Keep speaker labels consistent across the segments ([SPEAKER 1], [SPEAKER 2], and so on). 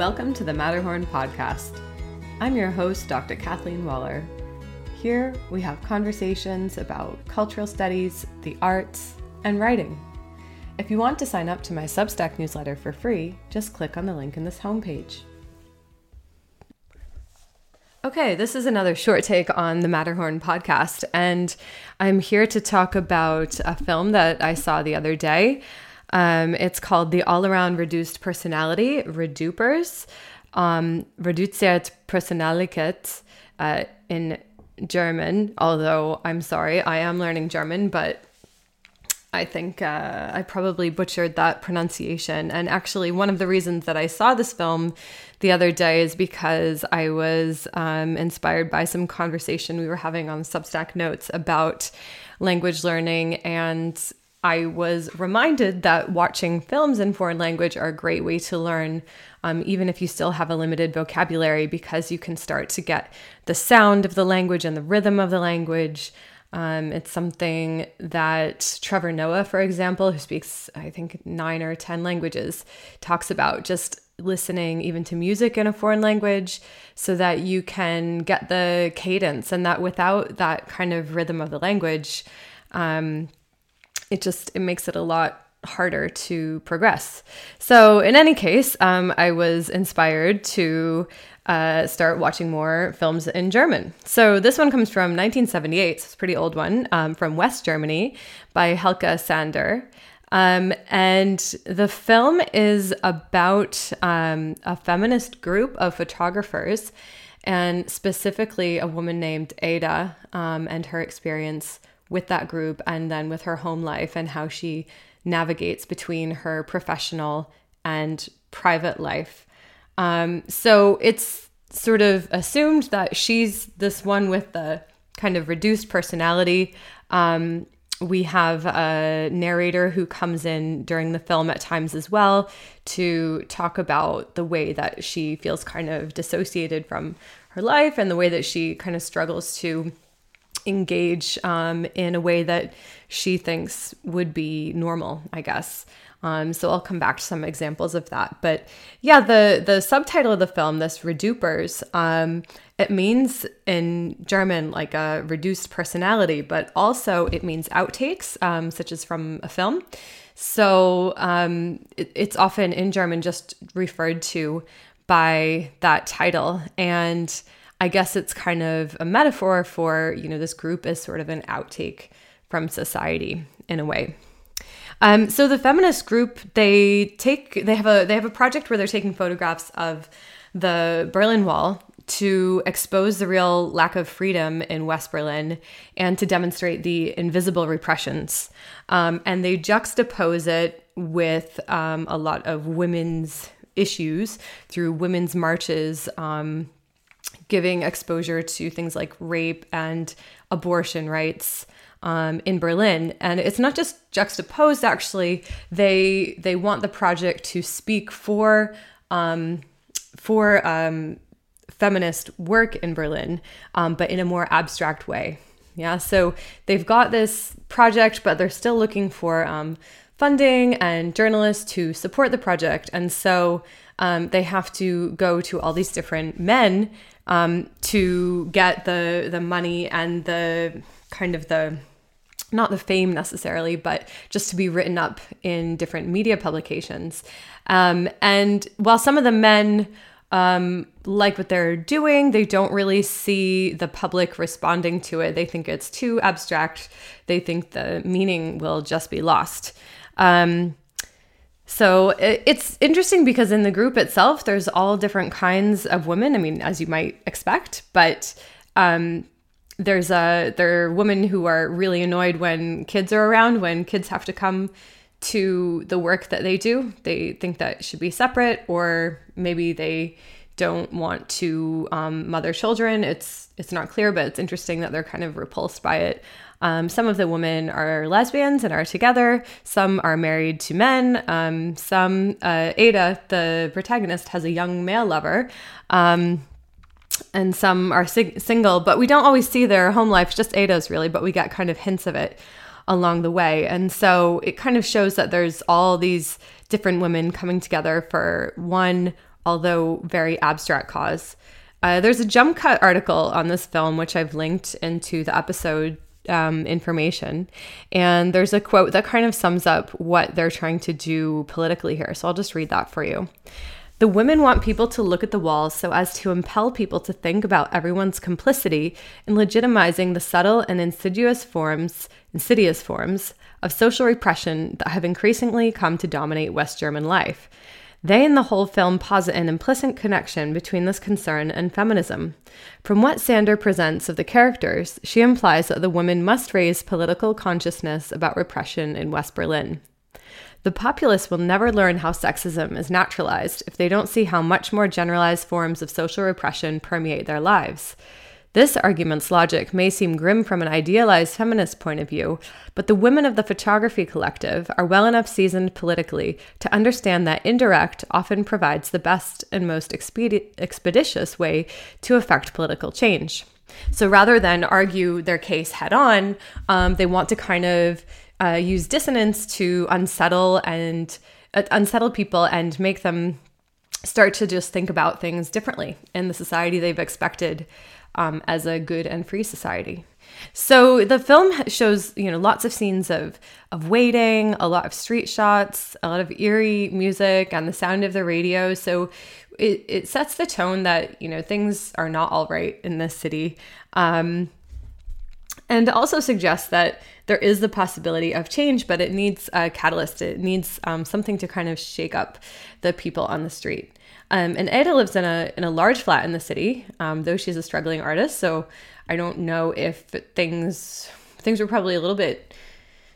[SPEAKER 1] Welcome to the Matterhorn Podcast. I'm your host, Dr. Kathleen Waller. Here we have conversations about cultural studies, the arts, and writing. If you want to sign up to my Substack newsletter for free, just click on the link in this homepage. Okay, this is another short take on the Matterhorn podcast, and I'm here to talk about a film that I saw the other day. Um, it's called The All Around Reduced Personality, Redupers, um, Reduziert Personalität uh, in German, although I'm sorry, I am learning German, but I think uh, I probably butchered that pronunciation. And actually, one of the reasons that I saw this film the other day is because I was um, inspired by some conversation we were having on Substack Notes about language learning and I was reminded that watching films in foreign language are a great way to learn, um, even if you still have a limited vocabulary, because you can start to get the sound of the language and the rhythm of the language. Um, it's something that Trevor Noah, for example, who speaks, I think, nine or 10 languages, talks about just listening even to music in a foreign language so that you can get the cadence and that without that kind of rhythm of the language, um, it just it makes it a lot harder to progress. So in any case, um, I was inspired to uh, start watching more films in German. So this one comes from 1978, so it's a pretty old one, um, from West Germany by Helke Sander. Um, and the film is about um, a feminist group of photographers, and specifically a woman named Ada um, and her experience with that group and then with her home life and how she navigates between her professional and private life. Um, so it's sort of assumed that she's this one with the kind of reduced personality. Um, we have a narrator who comes in during the film at times as well to talk about the way that she feels kind of dissociated from her life and the way that she kind of struggles to engage um, in a way that she thinks would be normal, I guess. Um, so I'll come back to some examples of that. But yeah, the the subtitle of the film, this Redupers, um, it means in German like a reduced personality, but also it means outtakes, um, such as from a film. So um, it, it's often in German just referred to by that title and I guess it's kind of a metaphor for, you know, this group is sort of an outtake from society in a way. Um, so the feminist group, they take they have a they have a project where they're taking photographs of the Berlin Wall to expose the real lack of freedom in West Berlin and to demonstrate the invisible repressions. Um, and they juxtapose it with um, a lot of women's issues through women's marches um, giving exposure to things like rape and abortion rights um, in Berlin. And it's not just juxtaposed. Actually, they they want the project to speak for um, for um, feminist work in Berlin, um, but in a more abstract way. Yeah, so they've got this project, but they're still looking for um, funding and journalists to support the project. And so um, they have to go to all these different men um, to get the the money and the kind of the not the fame necessarily, but just to be written up in different media publications. Um, and while some of the men um, like what they're doing, they don't really see the public responding to it. They think it's too abstract. They think the meaning will just be lost. Um, so it's interesting because in the group itself, there's all different kinds of women. I mean, as you might expect, but um, there's a there are women who are really annoyed when kids are around, when kids have to come to the work that they do. They think that should be separate, or maybe they don't want to um, mother children. It's it's not clear, but it's interesting that they're kind of repulsed by it. Um, some of the women are lesbians and are together. Some are married to men. Um, some, uh, Ada, the protagonist, has a young male lover. Um, and some are sig- single, but we don't always see their home life, just Ada's really, but we get kind of hints of it along the way. And so it kind of shows that there's all these different women coming together for one although very abstract cause. Uh, there's a jump cut article on this film, which I've linked into the episode um, information. And there's a quote that kind of sums up what they're trying to do politically here. So I'll just read that for you. The women want people to look at the walls so as to impel people to think about everyone's complicity in legitimizing the subtle and insidious forms, insidious forms of social repression that have increasingly come to dominate West German life. They and the whole film posit an implicit connection between this concern and feminism. From what Sander presents of the characters, she implies that the women must raise political consciousness about repression in West Berlin. The populace will never learn how sexism is naturalized if they don't see how much more generalized forms of social repression permeate their lives. This argument's logic may seem grim from an idealized feminist point of view, but the women of the photography collective are well enough seasoned politically to understand that indirect often provides the best and most expedi- expeditious way to effect political change. So rather than argue their case head on, um, they want to kind of uh, use dissonance to unsettle and uh, unsettle people and make them start to just think about things differently in the society they've expected um, as a good and free society. So the film shows, you know, lots of scenes of of waiting, a lot of street shots, a lot of eerie music, and the sound of the radio. So it, it sets the tone that you know things are not all right in this city, um, and also suggests that there is the possibility of change, but it needs a catalyst. It needs um, something to kind of shake up the people on the street. Um, and Ada lives in a in a large flat in the city, um, though she's a struggling artist. So I don't know if things things were probably a little bit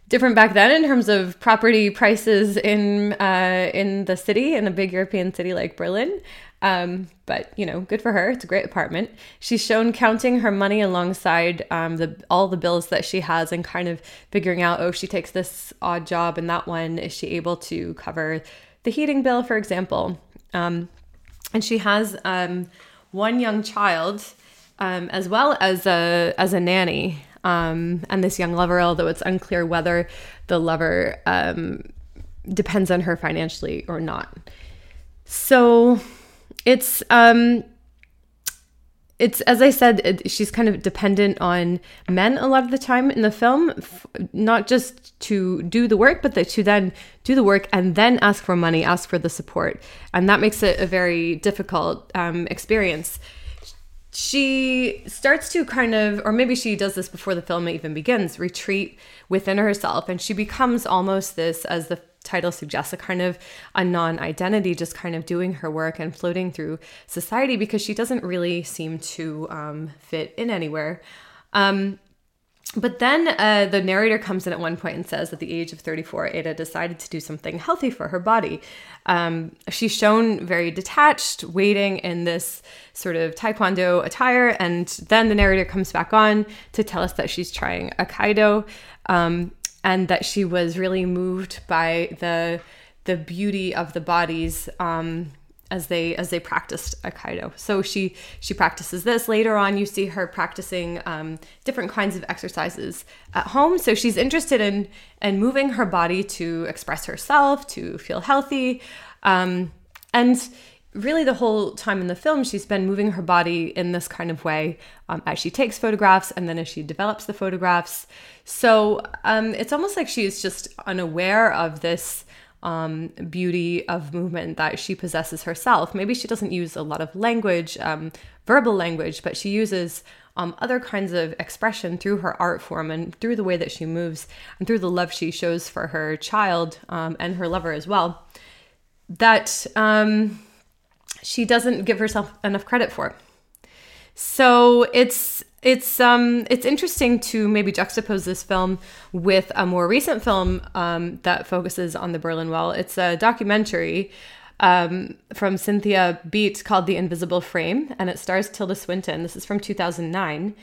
[SPEAKER 1] different back then in terms of property prices in uh, in the city in a big European city like Berlin. Um, but you know, good for her. It's a great apartment. She's shown counting her money alongside um, the all the bills that she has and kind of figuring out, oh, if she takes this odd job and that one is she able to cover the heating bill, for example. Um, and she has um, one young child um, as well as a as a nanny um, and this young lover. Although it's unclear whether the lover um, depends on her financially or not. So it's um, it's as I said, it, she's kind of dependent on men a lot of the time in the film, f- not just to do the work, but to then do the work and then ask for money, ask for the support, and that makes it a very difficult um, experience. She starts to kind of, or maybe she does this before the film even begins, retreat within herself, and she becomes almost this, as the title suggests a kind of a non identity, just kind of doing her work and floating through society because she doesn't really seem to um, fit in anywhere. Um, but then uh, the narrator comes in at one point and says, at the age of 34, Ada decided to do something healthy for her body. Um, she's shown very detached, waiting in this sort of taekwondo attire. And then the narrator comes back on to tell us that she's trying Aikido. Um, and that she was really moved by the the beauty of the bodies um, as they as they practiced aikido. So she she practices this. Later on, you see her practicing um, different kinds of exercises at home. So she's interested in in moving her body to express herself, to feel healthy, um, and really the whole time in the film she's been moving her body in this kind of way um, as she takes photographs and then as she develops the photographs. So um, it's almost like she's just unaware of this um, beauty of movement that she possesses herself. Maybe she doesn't use a lot of language um, verbal language but she uses um, other kinds of expression through her art form and through the way that she moves and through the love she shows for her child um, and her lover as well. That she doesn't give herself enough credit for. So it's it's um it's interesting to maybe juxtapose this film with a more recent film um, that focuses on the Berlin Wall. It's a documentary um, from Cynthia Beatt called The Invisible Frame, and it stars Tilda Swinton. This is from 2009.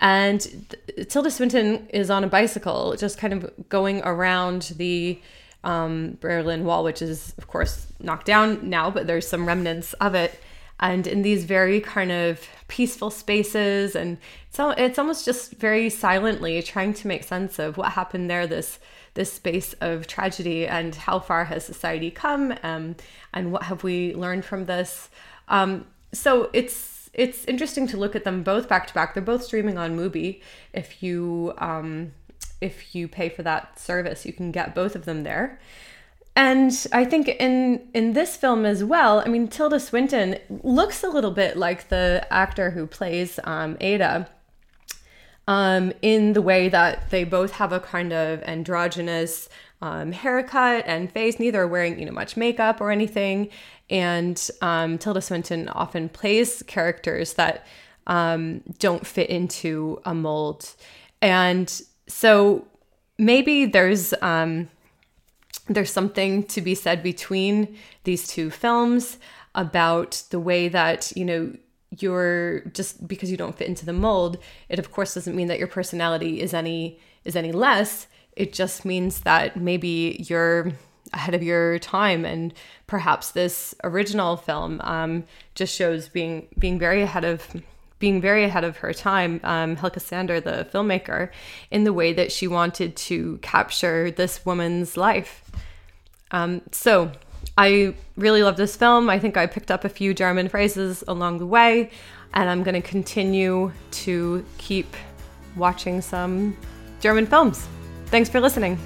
[SPEAKER 1] And Tilda Swinton is on a bicycle, just kind of going around the um, Berlin Wall, which is, of course, knocked down now, but there's some remnants of it. and in these very kind of peaceful spaces and so it's almost just very silently trying to make sense of what happened there this this space of tragedy and how far has society come um, and what have we learned from this. Um, so it's it's interesting to look at them both back to back. They're both streaming on mubi. If you um, if you pay for that service you can get both of them there and I think in in this film as well, I mean, Tilda Swinton looks a little bit like the actor who plays um, Ada, um, in the way that they both have a kind of androgynous um, haircut and face. Neither are wearing you know much makeup or anything, and um, Tilda Swinton often plays characters that um, don't fit into a mold, and so maybe there's um, there's something to be said between these two films about the way that, you know, you're just because you don't fit into the mold, it of course doesn't mean that your personality is any is any less. It just means that maybe you're ahead of your time and perhaps this original film um, just shows being being very ahead of being very ahead of her time, um, Helke Sander, the filmmaker, in the way that she wanted to capture this woman's life. Um, so I really love this film. I think I picked up a few German phrases along the way, and I'm going to continue to keep watching some German films. Thanks for listening.